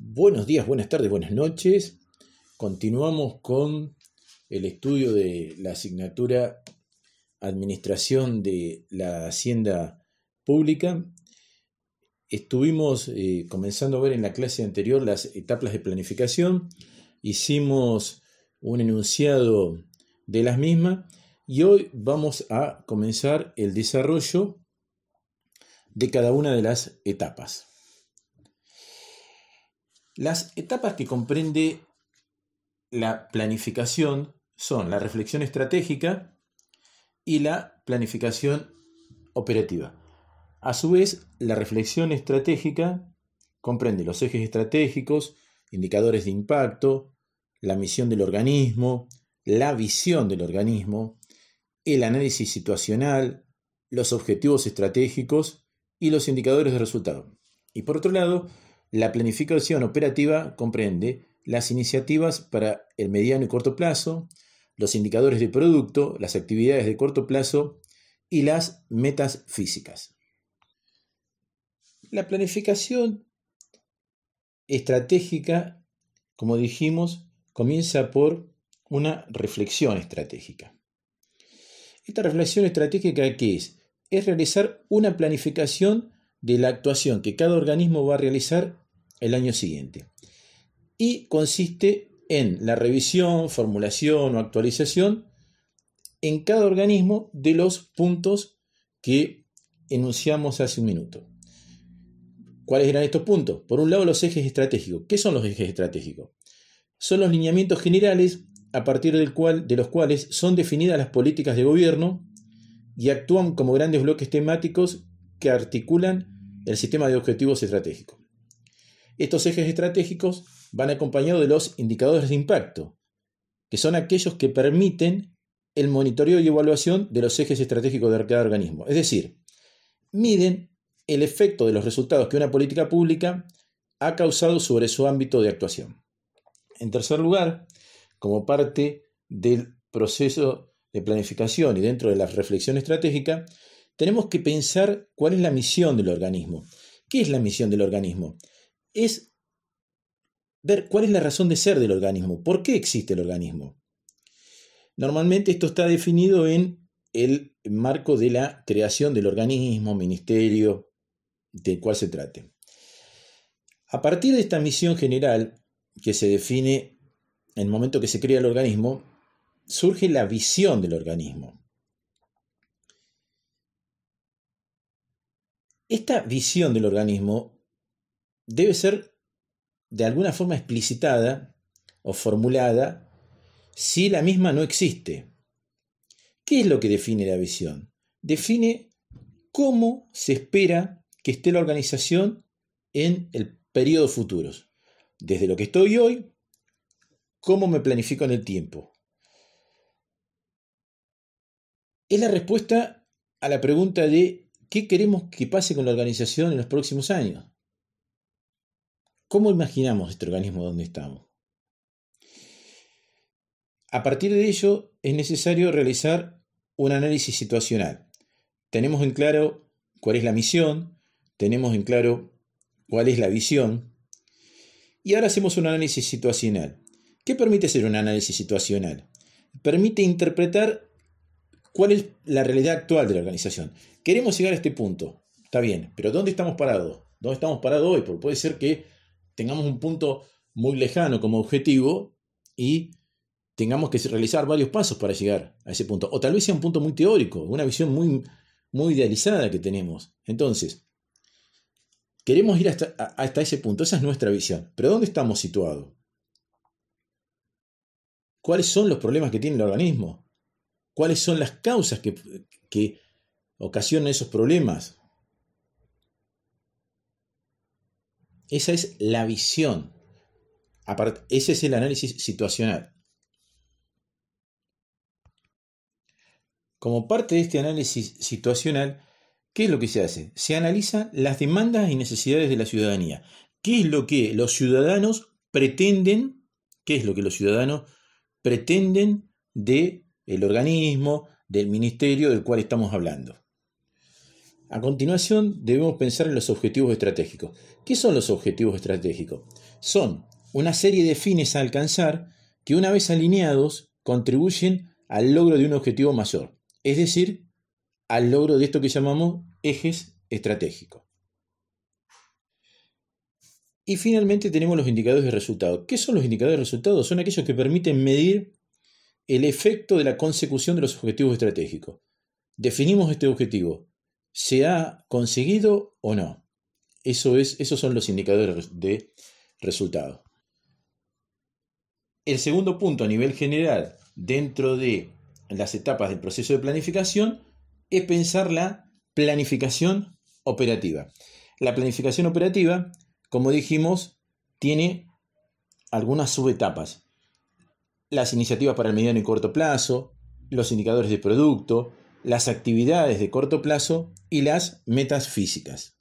Buenos días, buenas tardes, buenas noches. Continuamos con el estudio de la asignatura Administración de la Hacienda Pública. Estuvimos eh, comenzando a ver en la clase anterior las etapas de planificación. Hicimos un enunciado de las mismas y hoy vamos a comenzar el desarrollo de cada una de las etapas. Las etapas que comprende la planificación son la reflexión estratégica y la planificación operativa. A su vez, la reflexión estratégica comprende los ejes estratégicos, indicadores de impacto, la misión del organismo, la visión del organismo, el análisis situacional, los objetivos estratégicos y los indicadores de resultado. Y por otro lado, la planificación operativa comprende las iniciativas para el mediano y corto plazo, los indicadores de producto, las actividades de corto plazo y las metas físicas. La planificación estratégica, como dijimos, comienza por una reflexión estratégica. Esta reflexión estratégica, ¿qué es? Es realizar una planificación de la actuación que cada organismo va a realizar el año siguiente. Y consiste en la revisión, formulación o actualización en cada organismo de los puntos que enunciamos hace un minuto. ¿Cuáles eran estos puntos? Por un lado, los ejes estratégicos. ¿Qué son los ejes estratégicos? Son los lineamientos generales a partir del cual, de los cuales son definidas las políticas de gobierno y actúan como grandes bloques temáticos que articulan el sistema de objetivos estratégicos. Estos ejes estratégicos van acompañados de los indicadores de impacto, que son aquellos que permiten el monitoreo y evaluación de los ejes estratégicos de cada organismo. Es decir, miden el efecto de los resultados que una política pública ha causado sobre su ámbito de actuación. En tercer lugar, como parte del proceso de planificación y dentro de la reflexión estratégica, tenemos que pensar cuál es la misión del organismo. ¿Qué es la misión del organismo? Es ver cuál es la razón de ser del organismo, por qué existe el organismo. Normalmente esto está definido en el marco de la creación del organismo, ministerio, del cual se trate. A partir de esta misión general, que se define en el momento que se crea el organismo, surge la visión del organismo. Esta visión del organismo debe ser de alguna forma explicitada o formulada si la misma no existe. ¿Qué es lo que define la visión? Define cómo se espera que esté la organización en el periodo futuro. Desde lo que estoy hoy, cómo me planifico en el tiempo. Es la respuesta a la pregunta de ¿Qué queremos que pase con la organización en los próximos años? ¿Cómo imaginamos este organismo donde estamos? A partir de ello es necesario realizar un análisis situacional. Tenemos en claro cuál es la misión, tenemos en claro cuál es la visión y ahora hacemos un análisis situacional. ¿Qué permite hacer un análisis situacional? Permite interpretar cuál es la realidad actual de la organización. Queremos llegar a este punto, está bien, pero ¿dónde estamos parados? ¿Dónde estamos parados hoy? Porque puede ser que tengamos un punto muy lejano como objetivo y tengamos que realizar varios pasos para llegar a ese punto. O tal vez sea un punto muy teórico, una visión muy, idealizada que tenemos. Entonces, queremos ir hasta ese punto, esa es nuestra visión. Pero ¿dónde estamos situados? ¿Cuáles son los problemas que tiene el organismo? ¿Cuáles son las causas que, que ocasiona esos problemas. Esa es la visión. Ese es el análisis situacional. Como parte de este análisis situacional, ¿qué es lo que se hace? Se analizan las demandas y necesidades de la ciudadanía. ¿Qué es lo que los ciudadanos pretenden? ¿Qué es lo que los ciudadanos pretenden del el organismo, del ministerio del cual estamos hablando? A continuación, debemos pensar en los objetivos estratégicos. ¿Qué son los objetivos estratégicos? Son una serie de fines a alcanzar que una vez alineados contribuyen al logro de un objetivo mayor, es decir, al logro de esto que llamamos ejes estratégicos. Y finalmente tenemos los indicadores de resultado. ¿Qué son los indicadores de resultado? Son aquellos que permiten medir el efecto de la consecución de los objetivos estratégicos. Definimos este objetivo. ¿Se ha conseguido o no? Eso es, esos son los indicadores de resultado. El segundo punto a nivel general dentro de las etapas del proceso de planificación es pensar la planificación operativa. La planificación operativa como dijimos, tiene algunas subetapas. Las iniciativas para el mediano y corto plazo, los indicadores de producto, las actividades de corto plazo y las metas físicas.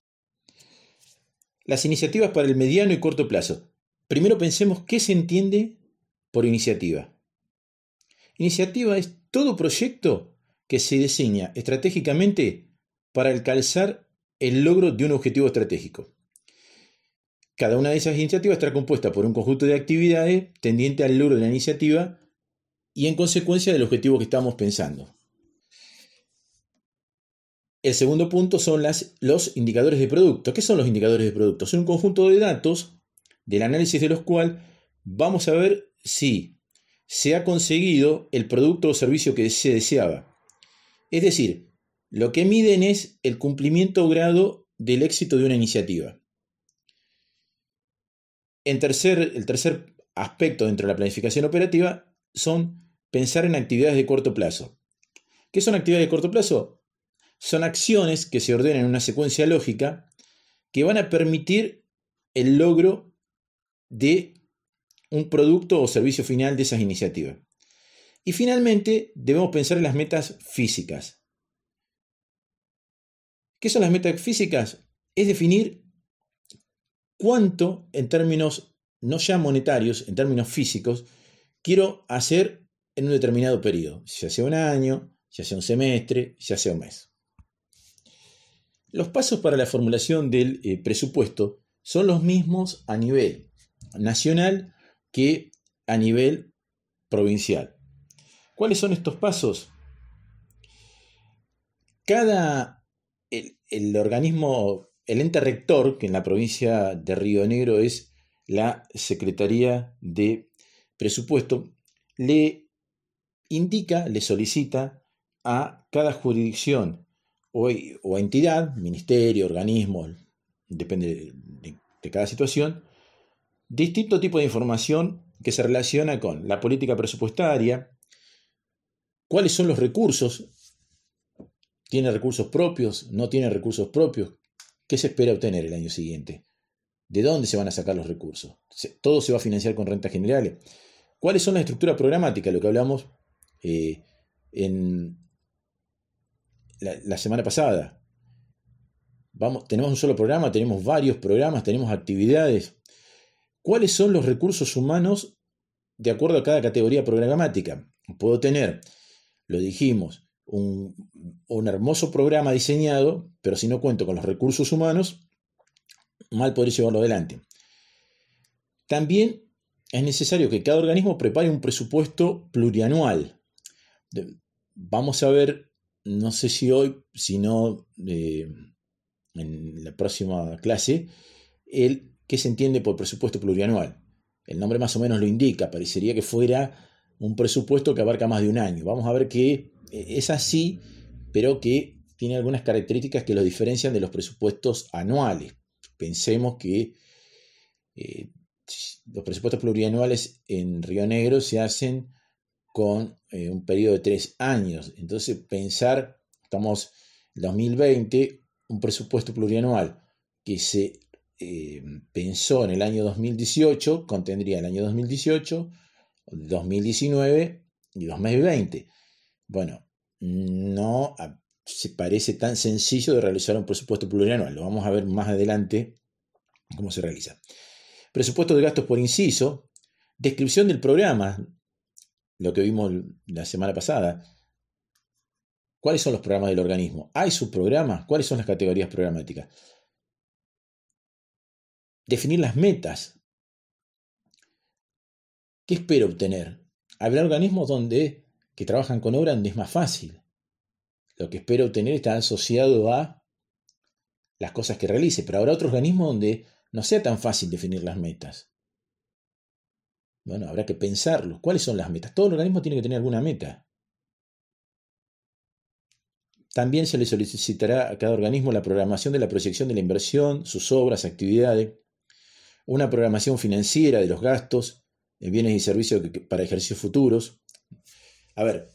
Las iniciativas para el mediano y corto plazo. Primero pensemos qué se entiende por iniciativa. Iniciativa es todo proyecto que se diseña estratégicamente para alcanzar el logro de un objetivo estratégico. Cada una de esas iniciativas está compuesta por un conjunto de actividades tendiente al logro de la iniciativa y en consecuencia del objetivo que estamos pensando. El segundo punto son los indicadores de producto. ¿Qué son los indicadores de producto? Son un conjunto de datos del análisis de los cuales vamos a ver si se ha conseguido el producto o servicio que se deseaba. Es decir, lo que miden es el cumplimiento o grado del éxito de una iniciativa tercer, el tercer aspecto dentro de la planificación operativa son pensar en actividades de corto plazo. ¿Qué son actividades de corto plazo? Son acciones que se ordenan en una secuencia lógica que van a permitir el logro de un producto o servicio final de esas iniciativas. Y finalmente, debemos pensar en las metas físicas. ¿Qué son las metas físicas? Es definir cuánto en términos no ya monetarios, en términos físicos, quiero hacer en un determinado periodo, ya sea un año, ya sea un semestre, ya sea un mes. Los pasos para la formulación del eh, presupuesto son los mismos a nivel nacional que a nivel provincial. ¿Cuáles son estos pasos? Cada el organismo el ente rector, que en la provincia de Río Negro es la Secretaría de Presupuesto, le indica, le solicita a cada jurisdicción o, entidad, ministerio, organismo, depende de, de cada situación, distinto tipo de información que se relaciona con la política presupuestaria, cuáles son los recursos, tiene recursos propios, no tiene recursos propios, ¿Qué se espera obtener el año siguiente? ¿De dónde se van a sacar los recursos? ¿Todo se va a financiar con rentas generales? ¿Cuáles son las estructuras programáticas? Lo que hablamos eh, en la, semana pasada. Vamos, tenemos un solo programa, tenemos varios programas, tenemos actividades. ¿Cuáles son los recursos humanos de acuerdo a cada categoría programática? Puedo tener, lo dijimos, un, hermoso programa diseñado, pero si no cuento con los recursos humanos, mal podré llevarlo adelante. También es necesario que cada organismo prepare un presupuesto plurianual. Vamos a ver, no sé si hoy, si no eh, en la próxima clase, el qué se entiende por presupuesto plurianual. El nombre más o menos lo indica, parecería que fuera un presupuesto que abarca más de un año. Vamos a ver qué e-, es así, pero que tiene algunas características que lo diferencian de los presupuestos anuales. Pensemos que eh, los presupuestos plurianuales en Río Negro se hacen con eh, un periodo de tres años. Entonces, pensar, estamos en 2020, un presupuesto plurianual que se eh, pensó en el año 2018, contendría el año 2018, 2019 y 2020. Bueno, no se parece tan sencillo de realizar un presupuesto plurianual. Lo vamos a ver más adelante cómo se realiza. Presupuesto de gastos por inciso, descripción del programa, lo que vimos la semana pasada. ¿Cuáles son los programas del organismo? ¿Hay subprogramas? ¿Cuáles son las categorías programáticas? Definir las metas. ¿Qué espero obtener? Habrá organismos donde que trabajan con obra donde es más fácil. Lo que espero obtener está asociado a las cosas que realice, pero habrá otros organismos donde no sea tan fácil definir las metas. Bueno, habrá que pensarlo. ¿Cuáles son las metas? Todo organismo tiene que tener alguna meta. También se le solicitará a cada organismo la programación de la proyección de la inversión, sus obras, actividades, una programación financiera de los gastos en bienes y servicios para ejercicios futuros. A ver,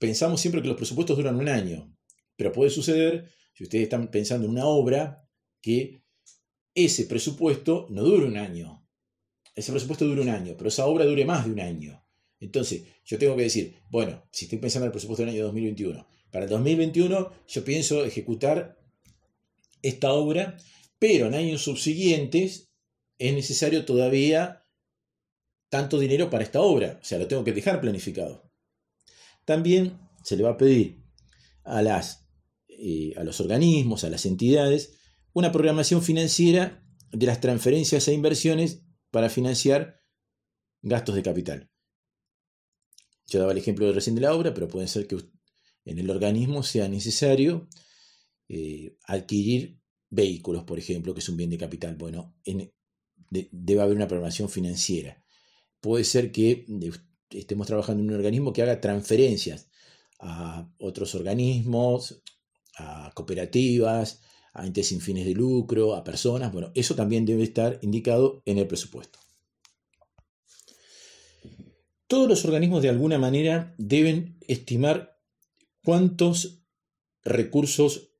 pensamos siempre que los presupuestos duran un año, pero puede suceder, si ustedes están pensando en una obra, que ese presupuesto no dure un año, ese presupuesto dure un año, pero esa obra dure más de un año. Entonces, yo tengo que decir, bueno, si estoy pensando en el presupuesto del año 2021, para el 2021 yo pienso ejecutar esta obra, pero en años subsiguientes es necesario todavía tanto dinero para esta obra, o sea, lo tengo que dejar planificado. También se le va a pedir a, las, eh, a los organismos, a las entidades, una programación financiera de las transferencias e inversiones para financiar gastos de capital. Yo daba el ejemplo de recién de la obra, pero puede ser que en el organismo sea necesario eh, adquirir vehículos, por ejemplo, que es un bien de capital. Bueno, debe haber una programación financiera. Puede ser que estemos trabajando en un organismo que haga transferencias a otros organismos, a cooperativas, a entes sin fines de lucro, a personas. Bueno, eso también debe estar indicado en el presupuesto. Todos los organismos de alguna manera deben estimar cuántos recursos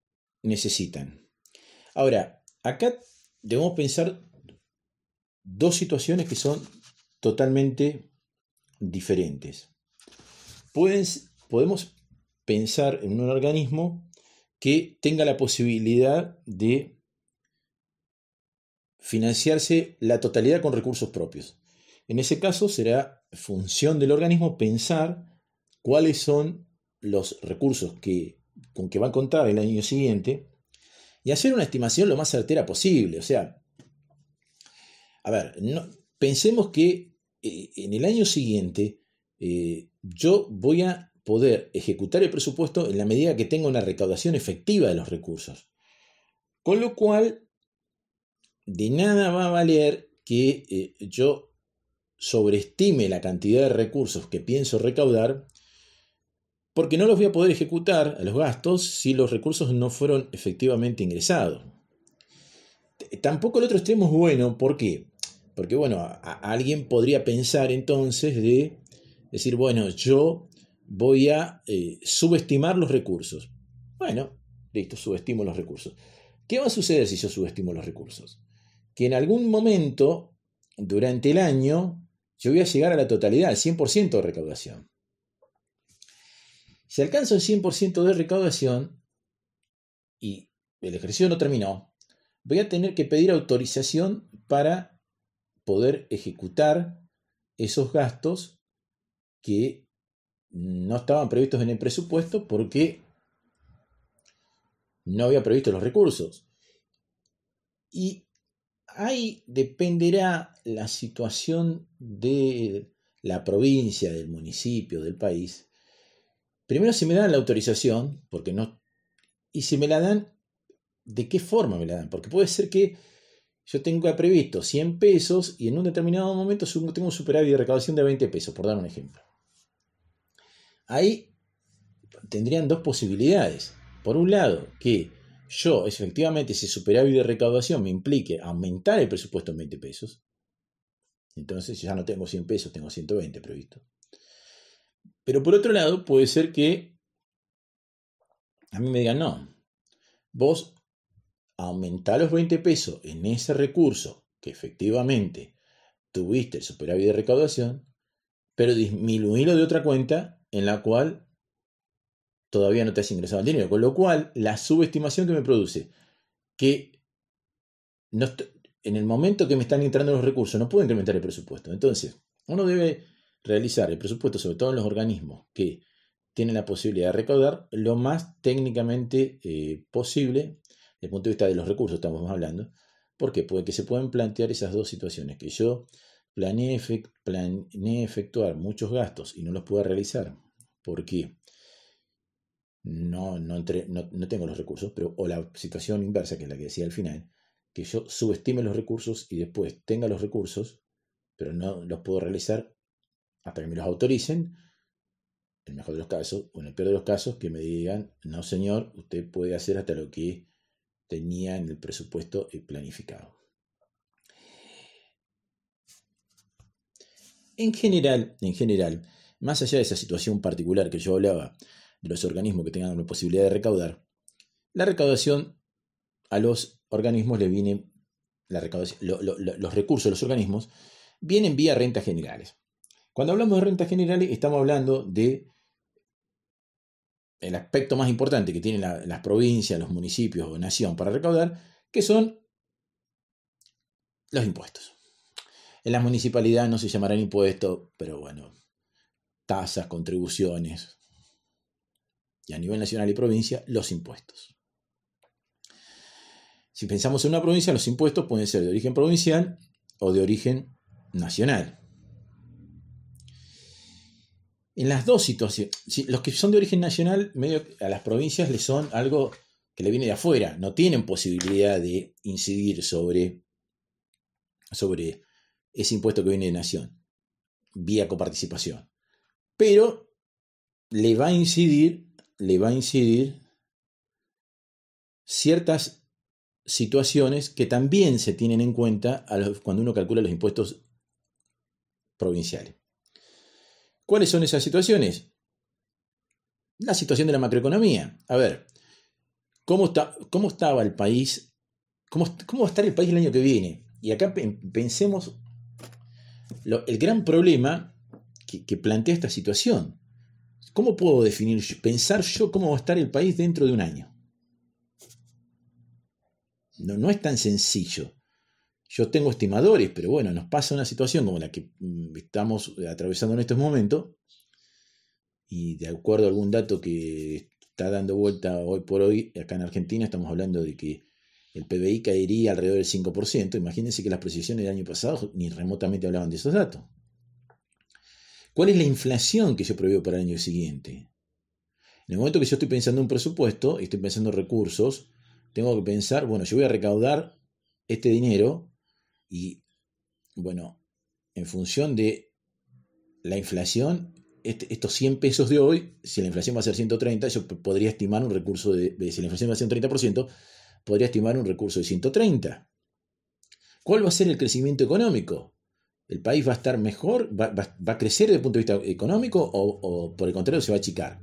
necesitan. Ahora, acá debemos pensar dos situaciones que son totalmente diferentes. podemos pensar en un organismo que tenga la posibilidad de financiarse la totalidad con recursos propios. En ese caso será función del organismo pensar cuáles son los recursos que, con que va a contar el año siguiente y hacer una estimación lo más certera posible. O sea, a ver, pensemos que eh, en el año siguiente eh, yo voy a poder ejecutar el presupuesto en la medida que tenga una recaudación efectiva de los recursos. Con lo cual, de nada va a valer que eh, yo sobreestime la cantidad de recursos que pienso recaudar, porque no los voy a poder ejecutar a los gastos si los recursos no fueron efectivamente ingresados. Tampoco el otro extremo es bueno, ¿por qué? Porque, bueno, alguien podría pensar entonces de decir, bueno, yo voy a eh, subestimar los recursos. Bueno, listo, subestimo los recursos. ¿Qué va a suceder si yo subestimo los recursos? Que en algún momento, durante el año, yo voy a llegar a la totalidad, al 100% de recaudación. Si alcanzo el 100% de recaudación y el ejercicio no terminó, voy a tener que pedir autorización para poder ejecutar esos gastos que no estaban previstos en el presupuesto porque no había previsto los recursos. Y ahí dependerá la situación de la provincia, del municipio, del país. Primero si me dan la autorización, porque no... Y si me la dan, ¿de qué forma me la dan? Porque puede ser que yo tenga previsto 100 pesos y en un determinado momento tengo un superávit de recaudación de 20 pesos, por dar un ejemplo. Ahí tendrían dos posibilidades. Por un lado, que yo efectivamente ese superávit de recaudación me implique aumentar el presupuesto en 20 pesos. Entonces ya no tengo 100 pesos, tengo 120 previsto. Pero por otro lado, puede ser que a mí me digan, no, vos aumentá los 20 pesos en ese recurso que efectivamente tuviste el superávit de recaudación, pero disminuirlo de otra cuenta en la cual todavía no te has ingresado el dinero. Con lo cual, la subestimación que me produce, que en el momento que me están entrando los recursos, no puedo incrementar el presupuesto. Entonces, uno debe realizar el presupuesto, sobre todo en los organismos que tienen la posibilidad de recaudar lo más técnicamente eh, posible, desde el punto de vista de los recursos estamos hablando, porque puede que se puedan plantear esas dos situaciones, que yo planeé, efectuar muchos gastos y no los pueda realizar, porque no, no, no, tengo los recursos, pero, o la situación inversa, que es la que decía al final, que yo subestime los recursos y después tenga los recursos, pero no los puedo realizar hasta que me los autoricen, en el mejor de los casos, o en el peor de los casos, que me digan, no señor, usted puede hacer hasta lo que tenía en el presupuesto planificado. En general, en general, más allá de esa situación particular que yo hablaba, de los organismos que tengan la posibilidad de recaudar, la recaudación a los organismos le viene, los recursos de los organismos vienen vía rentas generales. Cuando hablamos de rentas generales, estamos hablando de el aspecto más importante que tienen las provincias, los municipios o nación para recaudar, que son los impuestos. En las municipalidades no se llamarán impuestos, pero bueno, tasas, contribuciones. Y a nivel nacional y provincia, los impuestos. Si pensamos en una provincia, los impuestos pueden ser de origen provincial o de origen nacional. En las dos situaciones, los que son de origen nacional, medio a las provincias les son algo que le viene de afuera, no tienen posibilidad de incidir sobre, sobre ese impuesto que viene de nación, vía coparticipación. Pero le va a incidir, le va a incidir ciertas situaciones que también se tienen en cuenta cuando uno calcula los impuestos provinciales. ¿Cuáles son esas situaciones? La situación de la macroeconomía. A ver, ¿cómo, está, cómo estaba el país? Cómo, ¿Cómo, va a estar el país el año que viene? Y acá pensemos el gran problema que, que, plantea esta situación. ¿Cómo puedo definir, pensar yo cómo va a estar el país dentro de un año? No, no es tan sencillo. Yo tengo estimadores, pero bueno, nos pasa una situación como la que mm, estamos atravesando en estos momentos, y de acuerdo a algún dato que está dando vuelta hoy por hoy, acá en Argentina estamos hablando de que el PBI caería alrededor del 5%. Imagínense que las proyecciones del año pasado ni remotamente hablaban de esos datos. ¿Cuál es la inflación que yo preveo para el año siguiente? En el momento que yo estoy pensando en un presupuesto y estoy pensando en recursos, tengo que pensar, bueno, yo voy a recaudar este dinero y, bueno, en función de la inflación, este, estos 100 pesos de hoy, si la inflación va a ser 130, yo podría estimar un recurso de, si la inflación va a ser un 30%, podría estimar un recurso de 130. ¿Cuál va a ser el crecimiento económico? ¿El país va a estar mejor? ¿Va, a crecer desde el punto de vista económico o, o, por el contrario se va a achicar?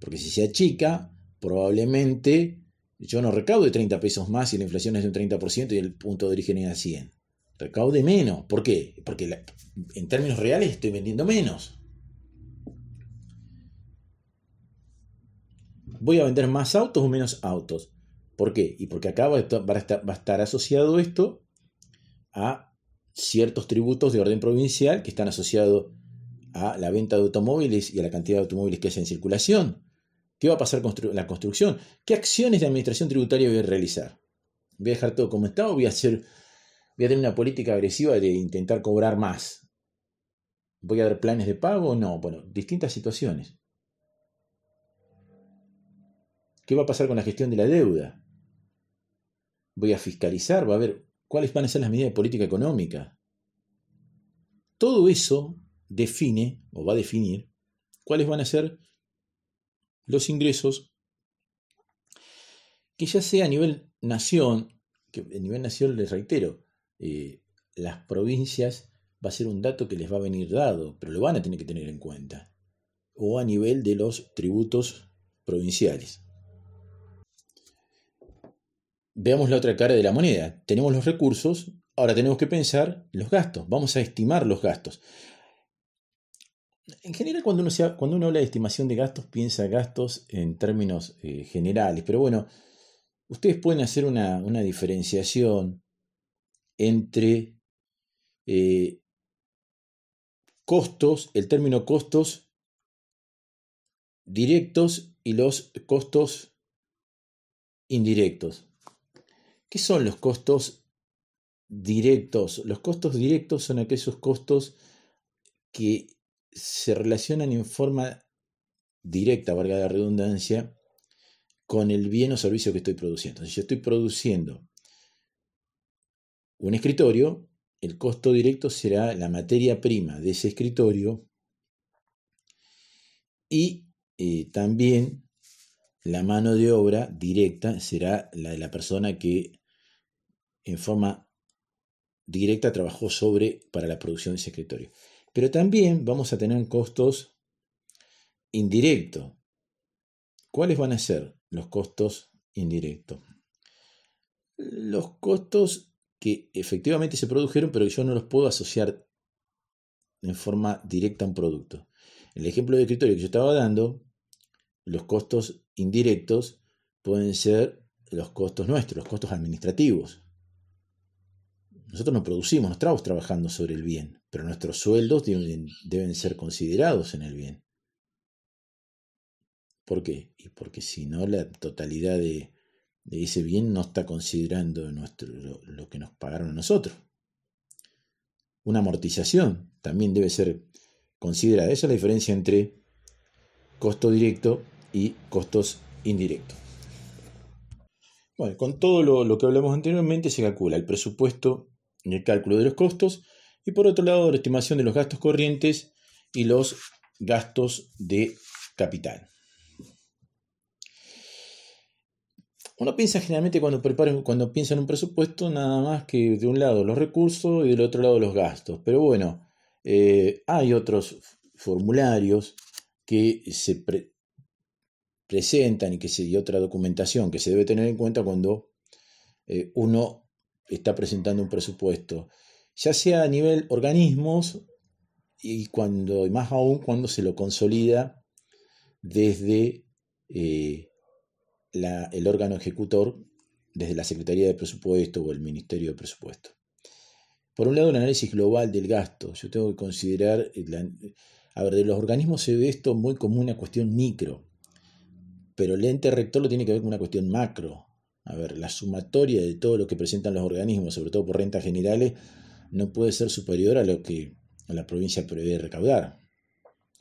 Porque si se achica, probablemente yo no recaude 30 pesos más si la inflación es de un 30% y el punto de origen es a 100. Recaude menos. ¿Por qué? Porque en términos reales estoy vendiendo menos. ¿Voy a vender más autos o menos autos? ¿Por qué? Y porque acá va a estar, va a estar asociado esto a ciertos tributos de orden provincial que están asociados a la venta de automóviles y a la cantidad de automóviles que hay en circulación. ¿Qué va a pasar con la construcción? ¿Qué acciones de administración tributaria voy a realizar? ¿Voy a dejar todo como está o voy a, hacer, voy a tener una política agresiva de intentar cobrar más? ¿Voy a dar planes de pago o no? Bueno, distintas situaciones. ¿Qué va a pasar con la gestión de la deuda? ¿Voy a fiscalizar? ¿Va a ver cuáles van a ser las medidas de política económica? Todo eso define o va a definir cuáles van a ser los ingresos, que ya sea a nivel nación, que a nivel nación les reitero, eh, las provincias va a ser un dato que les va a venir dado, pero lo van a tener que tener en cuenta, o a nivel de los tributos provinciales. Veamos la otra cara de la moneda. Tenemos los recursos, ahora tenemos que pensar los gastos, vamos a estimar los gastos. En general, cuando uno, habla de estimación de gastos, piensa gastos en términos eh, generales, pero bueno, ustedes pueden hacer una, diferenciación entre eh, costos, el término costos directos y los costos indirectos. ¿Qué son los costos directos? Los costos directos son aquellos costos que se relacionan en forma directa, valga la redundancia, con el bien o servicio que estoy produciendo. Si yo estoy produciendo un escritorio, el costo directo será la materia prima de ese escritorio y eh, también la mano de obra directa será la de la persona que en forma directa trabajó sobre para la producción de ese escritorio. Pero también vamos a tener costos indirectos. ¿Cuáles van a ser los costos indirectos? Los costos que efectivamente se produjeron, pero yo no los puedo asociar en forma directa a un producto. El ejemplo de escritorio que yo estaba dando, los costos indirectos pueden ser los costos nuestros, los costos administrativos. Nosotros no producimos, no estamos trabajando sobre el bien, pero nuestros sueldos deben, ser considerados en el bien. ¿Por qué? Y porque si no, la totalidad de, ese bien no está considerando nuestro, lo, que nos pagaron a nosotros. Una amortización también debe ser considerada. Esa es la diferencia entre costo directo y costos indirectos. Bueno, con todo lo, lo que hablamos anteriormente se calcula el presupuesto en el cálculo de los costos y por otro lado la estimación de los gastos corrientes y los gastos de capital. Uno piensa generalmente cuando, prepara, cuando piensa en un presupuesto nada más que de un lado los recursos y del otro lado los gastos. Pero bueno, eh, hay otros formularios que se presentan y, que se, y otra documentación que se debe tener en cuenta cuando eh, uno está presentando un presupuesto, ya sea a nivel organismos y cuando, más aún cuando se lo consolida desde eh, el órgano ejecutor, desde la Secretaría de Presupuesto o el Ministerio de Presupuesto. Por un lado, el análisis global del gasto. Yo tengo que considerar, a ver, de los organismos se ve esto muy como una cuestión micro, pero el ente rector lo tiene que ver con una cuestión macro. A ver, la sumatoria de todo lo que presentan los organismos, sobre todo por rentas generales, no puede ser superior a lo que la provincia prevé recaudar.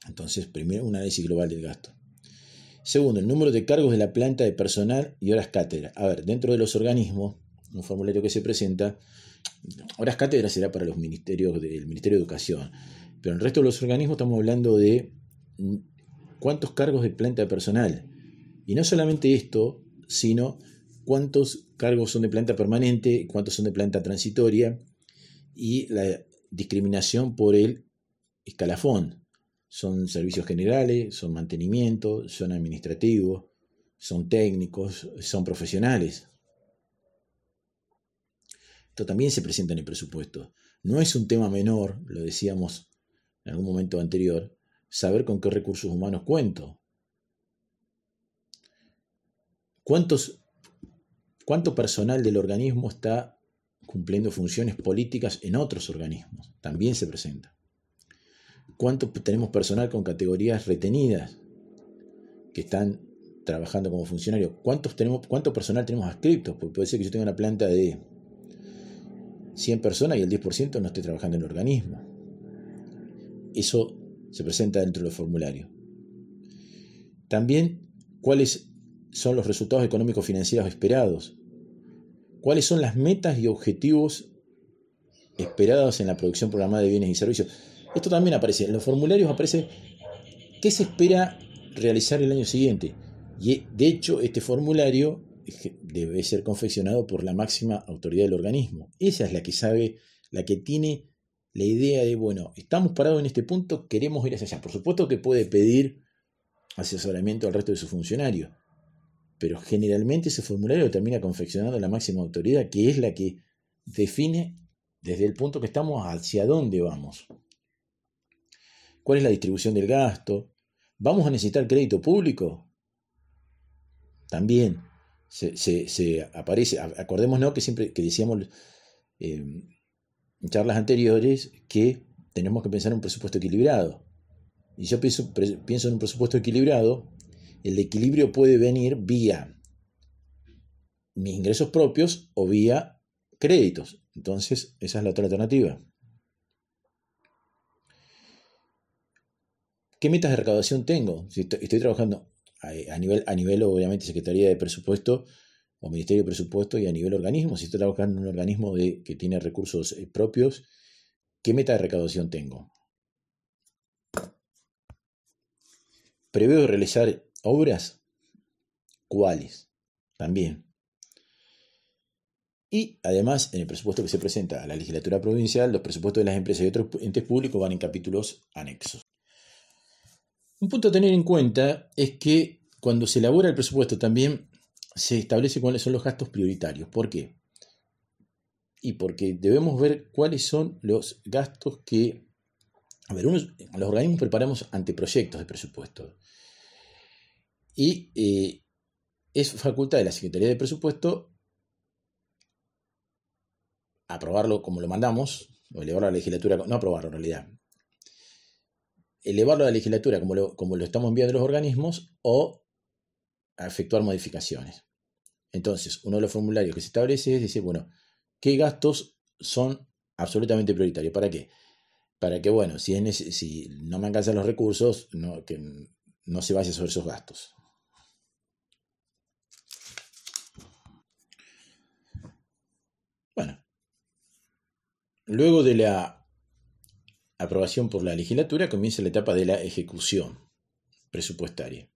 Entonces, primero, un análisis global del gasto. Segundo, el número de cargos de la planta de personal y horas cátedra. A ver, dentro de los organismos, un formulario que se presenta, horas cátedra será para los ministerios del Ministerio de Educación, pero en el resto de los organismos estamos hablando de cuántos cargos de planta de personal. Y no solamente esto, sino cuántos cargos son de planta permanente, cuántos son de planta transitoria y la discriminación por el escalafón. Son servicios generales, son mantenimiento, son administrativos, son técnicos, son profesionales. Esto también se presenta en el presupuesto. No es un tema menor, lo decíamos en algún momento anterior, saber con qué recursos humanos cuento. ¿Cuántos ¿Cuánto personal del organismo está cumpliendo funciones políticas en otros organismos? También se presenta. ¿Cuánto tenemos personal con categorías retenidas que están trabajando como funcionarios? ¿Cuántos tenemos, ¿Cuánto personal tenemos adscriptos? Porque puede ser que yo tenga una planta de 100 personas y el 10% no esté trabajando en el organismo. Eso se presenta dentro del formulario. También, ¿cuáles son los resultados económicos financieros esperados? ¿Cuáles son las metas y objetivos esperados en la producción programada de bienes y servicios? Esto también aparece. En los formularios aparece qué se espera realizar el año siguiente. Y de hecho, este formulario debe ser confeccionado por la máxima autoridad del organismo. Esa es la que sabe, la que tiene la idea de, bueno, estamos parados en este punto, queremos ir hacia allá. Por supuesto que puede pedir asesoramiento al resto de sus funcionarios, pero generalmente ese formulario termina confeccionando la máxima autoridad, que es la que define desde el punto que estamos hacia dónde vamos. ¿Cuál es la distribución del gasto? ¿Vamos a necesitar crédito público? También se, aparece, acordémonos que siempre que decíamos eh, en charlas anteriores que tenemos que pensar en un presupuesto equilibrado. Y yo pienso, pienso en un presupuesto equilibrado el equilibrio puede venir vía mis ingresos propios o vía créditos. Entonces, esa es la otra alternativa. ¿Qué metas de recaudación tengo? Si estoy, trabajando a, nivel, a nivel, obviamente, Secretaría de Presupuesto o Ministerio de Presupuesto y a nivel organismo, si estoy trabajando en un organismo que tiene recursos eh, propios, ¿qué meta de recaudación tengo? ¿Preveo realizar obras? ¿Cuáles? También. Y además, en el presupuesto que se presenta a la legislatura provincial, los presupuestos de las empresas y otros entes públicos van en capítulos anexos. Un punto a tener en cuenta es que cuando se elabora el presupuesto también se establece cuáles son los gastos prioritarios. ¿Por qué? Y porque debemos ver cuáles son los gastos que... A ver, unos, los organismos preparamos anteproyectos de presupuesto. Y eh, es facultad de la Secretaría de Presupuesto aprobarlo como lo mandamos, o elevarlo a la legislatura, no aprobarlo en realidad, elevarlo a la legislatura como lo, estamos enviando los organismos o a efectuar modificaciones. Entonces, uno de los formularios que se establece es decir, bueno, ¿qué gastos son absolutamente prioritarios? ¿Para qué? Para que, bueno, si, no me alcanzan los recursos, no se vaya sobre esos gastos. Bueno, luego de la aprobación por la legislatura, comienza la etapa de la ejecución presupuestaria.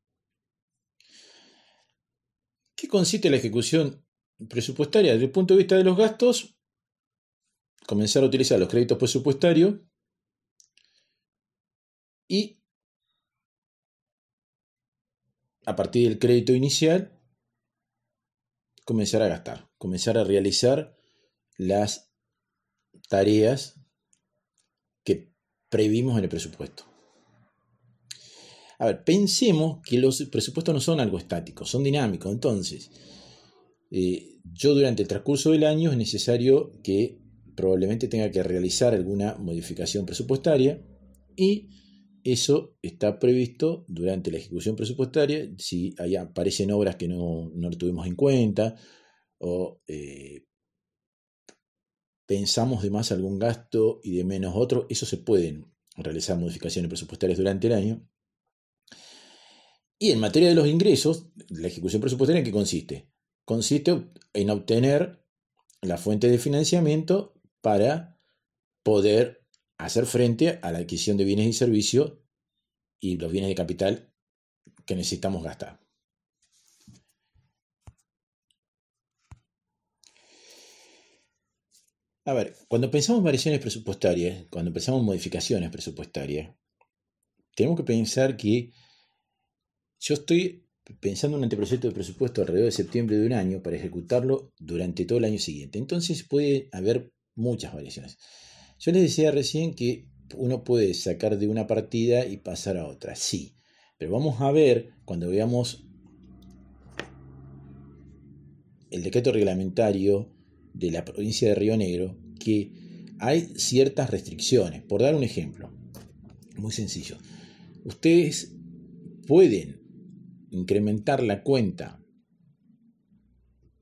¿Qué consiste la ejecución presupuestaria? Desde el punto de vista de los gastos, comenzar a utilizar los créditos presupuestarios y a partir del crédito inicial comenzar a gastar, comenzar a realizar las tareas previmos en el presupuesto. A ver, pensemos que los presupuestos no son algo estático, son dinámicos. Entonces, eh, yo durante el transcurso del año es necesario que probablemente tenga que realizar alguna modificación presupuestaria y eso está previsto durante la ejecución presupuestaria, si ahí aparecen obras que no, no tuvimos en cuenta o eh, pensamos de más algún gasto y de menos otro, eso se pueden realizar modificaciones presupuestarias durante el año. Y en materia de los ingresos, la ejecución presupuestaria en qué consiste? Consiste en obtener la fuente de financiamiento para poder hacer frente a la adquisición de bienes y servicios y los bienes de capital que necesitamos gastar. A ver, cuando pensamos en variaciones presupuestarias, cuando pensamos en modificaciones presupuestarias, tenemos que pensar que yo estoy pensando en un anteproyecto de presupuesto alrededor de septiembre de un año para ejecutarlo durante todo el año siguiente. Entonces puede haber muchas variaciones. Yo les decía recién que uno puede sacar de una partida y pasar a otra, sí, pero vamos a ver cuando veamos el decreto reglamentario de la provincia de Río Negro que hay ciertas restricciones. Por dar un ejemplo, muy sencillo. Ustedes pueden incrementar la cuenta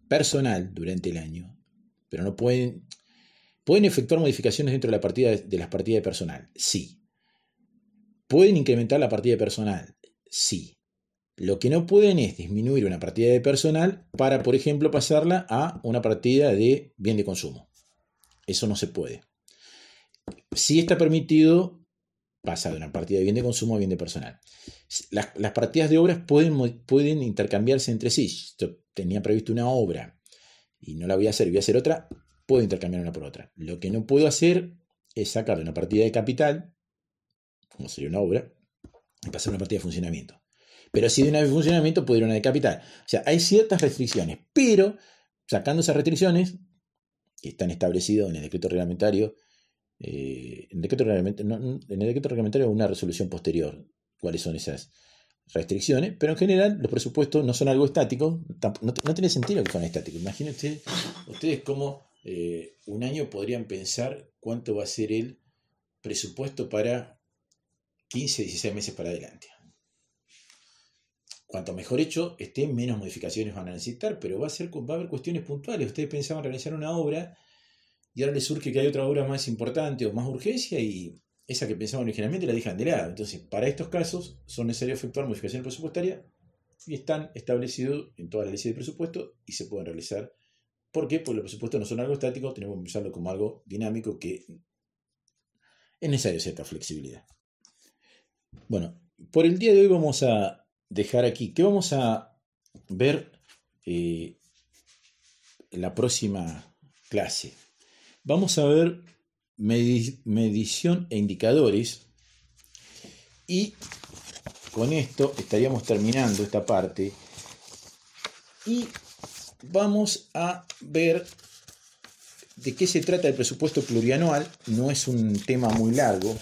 personal durante el año, pero no pueden... ¿Pueden efectuar modificaciones dentro de, la partida de las partidas de personal? Sí. ¿Pueden incrementar la partida de personal? Sí. Lo que no pueden es disminuir una partida de personal para, por ejemplo, pasarla a una partida de bien de consumo. Eso no se puede. Sí está permitido pasar de una partida de bien de consumo a bien de personal. Las, partidas de obras pueden, pueden intercambiarse entre sí. Yo tenía previsto una obra y no la voy a hacer, voy a hacer otra, puedo intercambiar una por otra. Lo que no puedo hacer es sacar de una partida de capital, como sería una obra, y pasar a una partida de funcionamiento. Pero si de de funcionamiento puede ir una de capital. O sea, hay ciertas restricciones, pero sacando esas restricciones, que están establecidas en el decreto reglamentario, eh, en, el decreto reglamentario en el decreto reglamentario una resolución posterior, cuáles son esas restricciones, pero en general los presupuestos no son algo estático, no, tiene sentido que sean estáticos. Imagínense ustedes cómo eh, un año podrían pensar cuánto va a ser el presupuesto para 15, 16 meses para adelante. Cuanto mejor hecho esté, menos modificaciones van a necesitar, pero va a, ser, va a haber cuestiones puntuales. Ustedes pensaban realizar una obra y ahora les surge que hay otra obra más importante o más urgencia y esa que pensaban originalmente la dejan de lado. Entonces, para estos casos son necesarios efectuar modificaciones presupuestarias y están establecidos en toda la ley de presupuesto y se pueden realizar. ¿Por qué? Porque los presupuestos no son algo estático, tenemos que usarlo como algo dinámico que es necesario cierta flexibilidad. Bueno, por el día de hoy vamos a dejar aquí, que vamos a ver eh, en la próxima clase. Vamos a ver medición e indicadores y con esto estaríamos terminando esta parte y vamos a ver de qué se trata el presupuesto plurianual. No es un tema muy largo.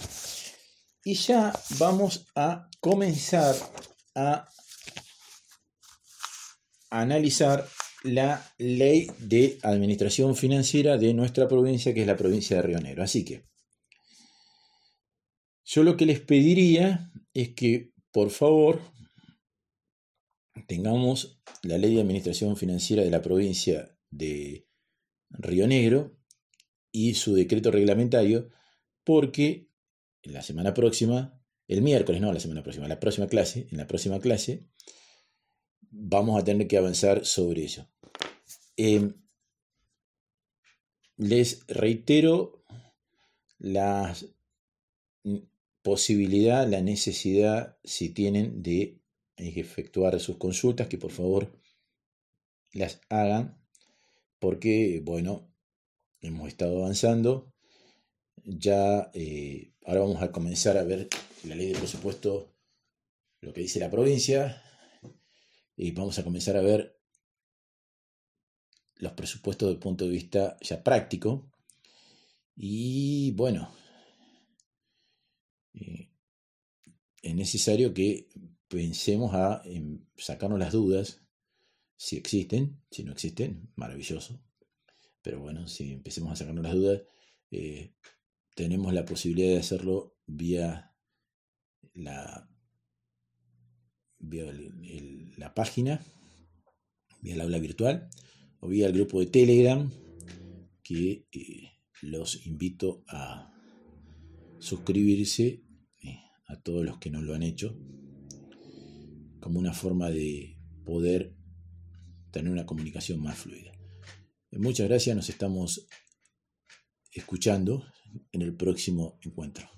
Y ya vamos a comenzar a analizar la ley de administración financiera de nuestra provincia, que es la provincia de Río Negro. Así que yo lo que les pediría es que por favor, tengamos la ley de administración financiera de la provincia de Río Negro y su decreto reglamentario, porque la semana próxima, el miércoles, no la semana próxima, la próxima clase, en la próxima clase, vamos a tener que avanzar sobre eso. Em, les reitero la posibilidad, la necesidad, si tienen, de efectuar sus consultas, que por favor las hagan, porque, bueno, hemos estado avanzando. Ya, eh, ahora vamos a comenzar a ver la ley de presupuesto, lo que dice la provincia, y vamos a comenzar a ver los presupuestos desde el punto de vista ya práctico. Y bueno, eh, es necesario que pensemos a sacarnos las dudas, si existen, si no existen, maravilloso. Pero bueno, si empecemos a sacarnos las dudas, eh, tenemos la posibilidad de hacerlo vía la, vía la página, vía la aula virtual o vía el grupo de Telegram que eh, los invito a suscribirse a todos los que no lo han hecho, como una forma de poder tener una comunicación más fluida. Muchas gracias, nos estamos escuchando en el próximo encuentro.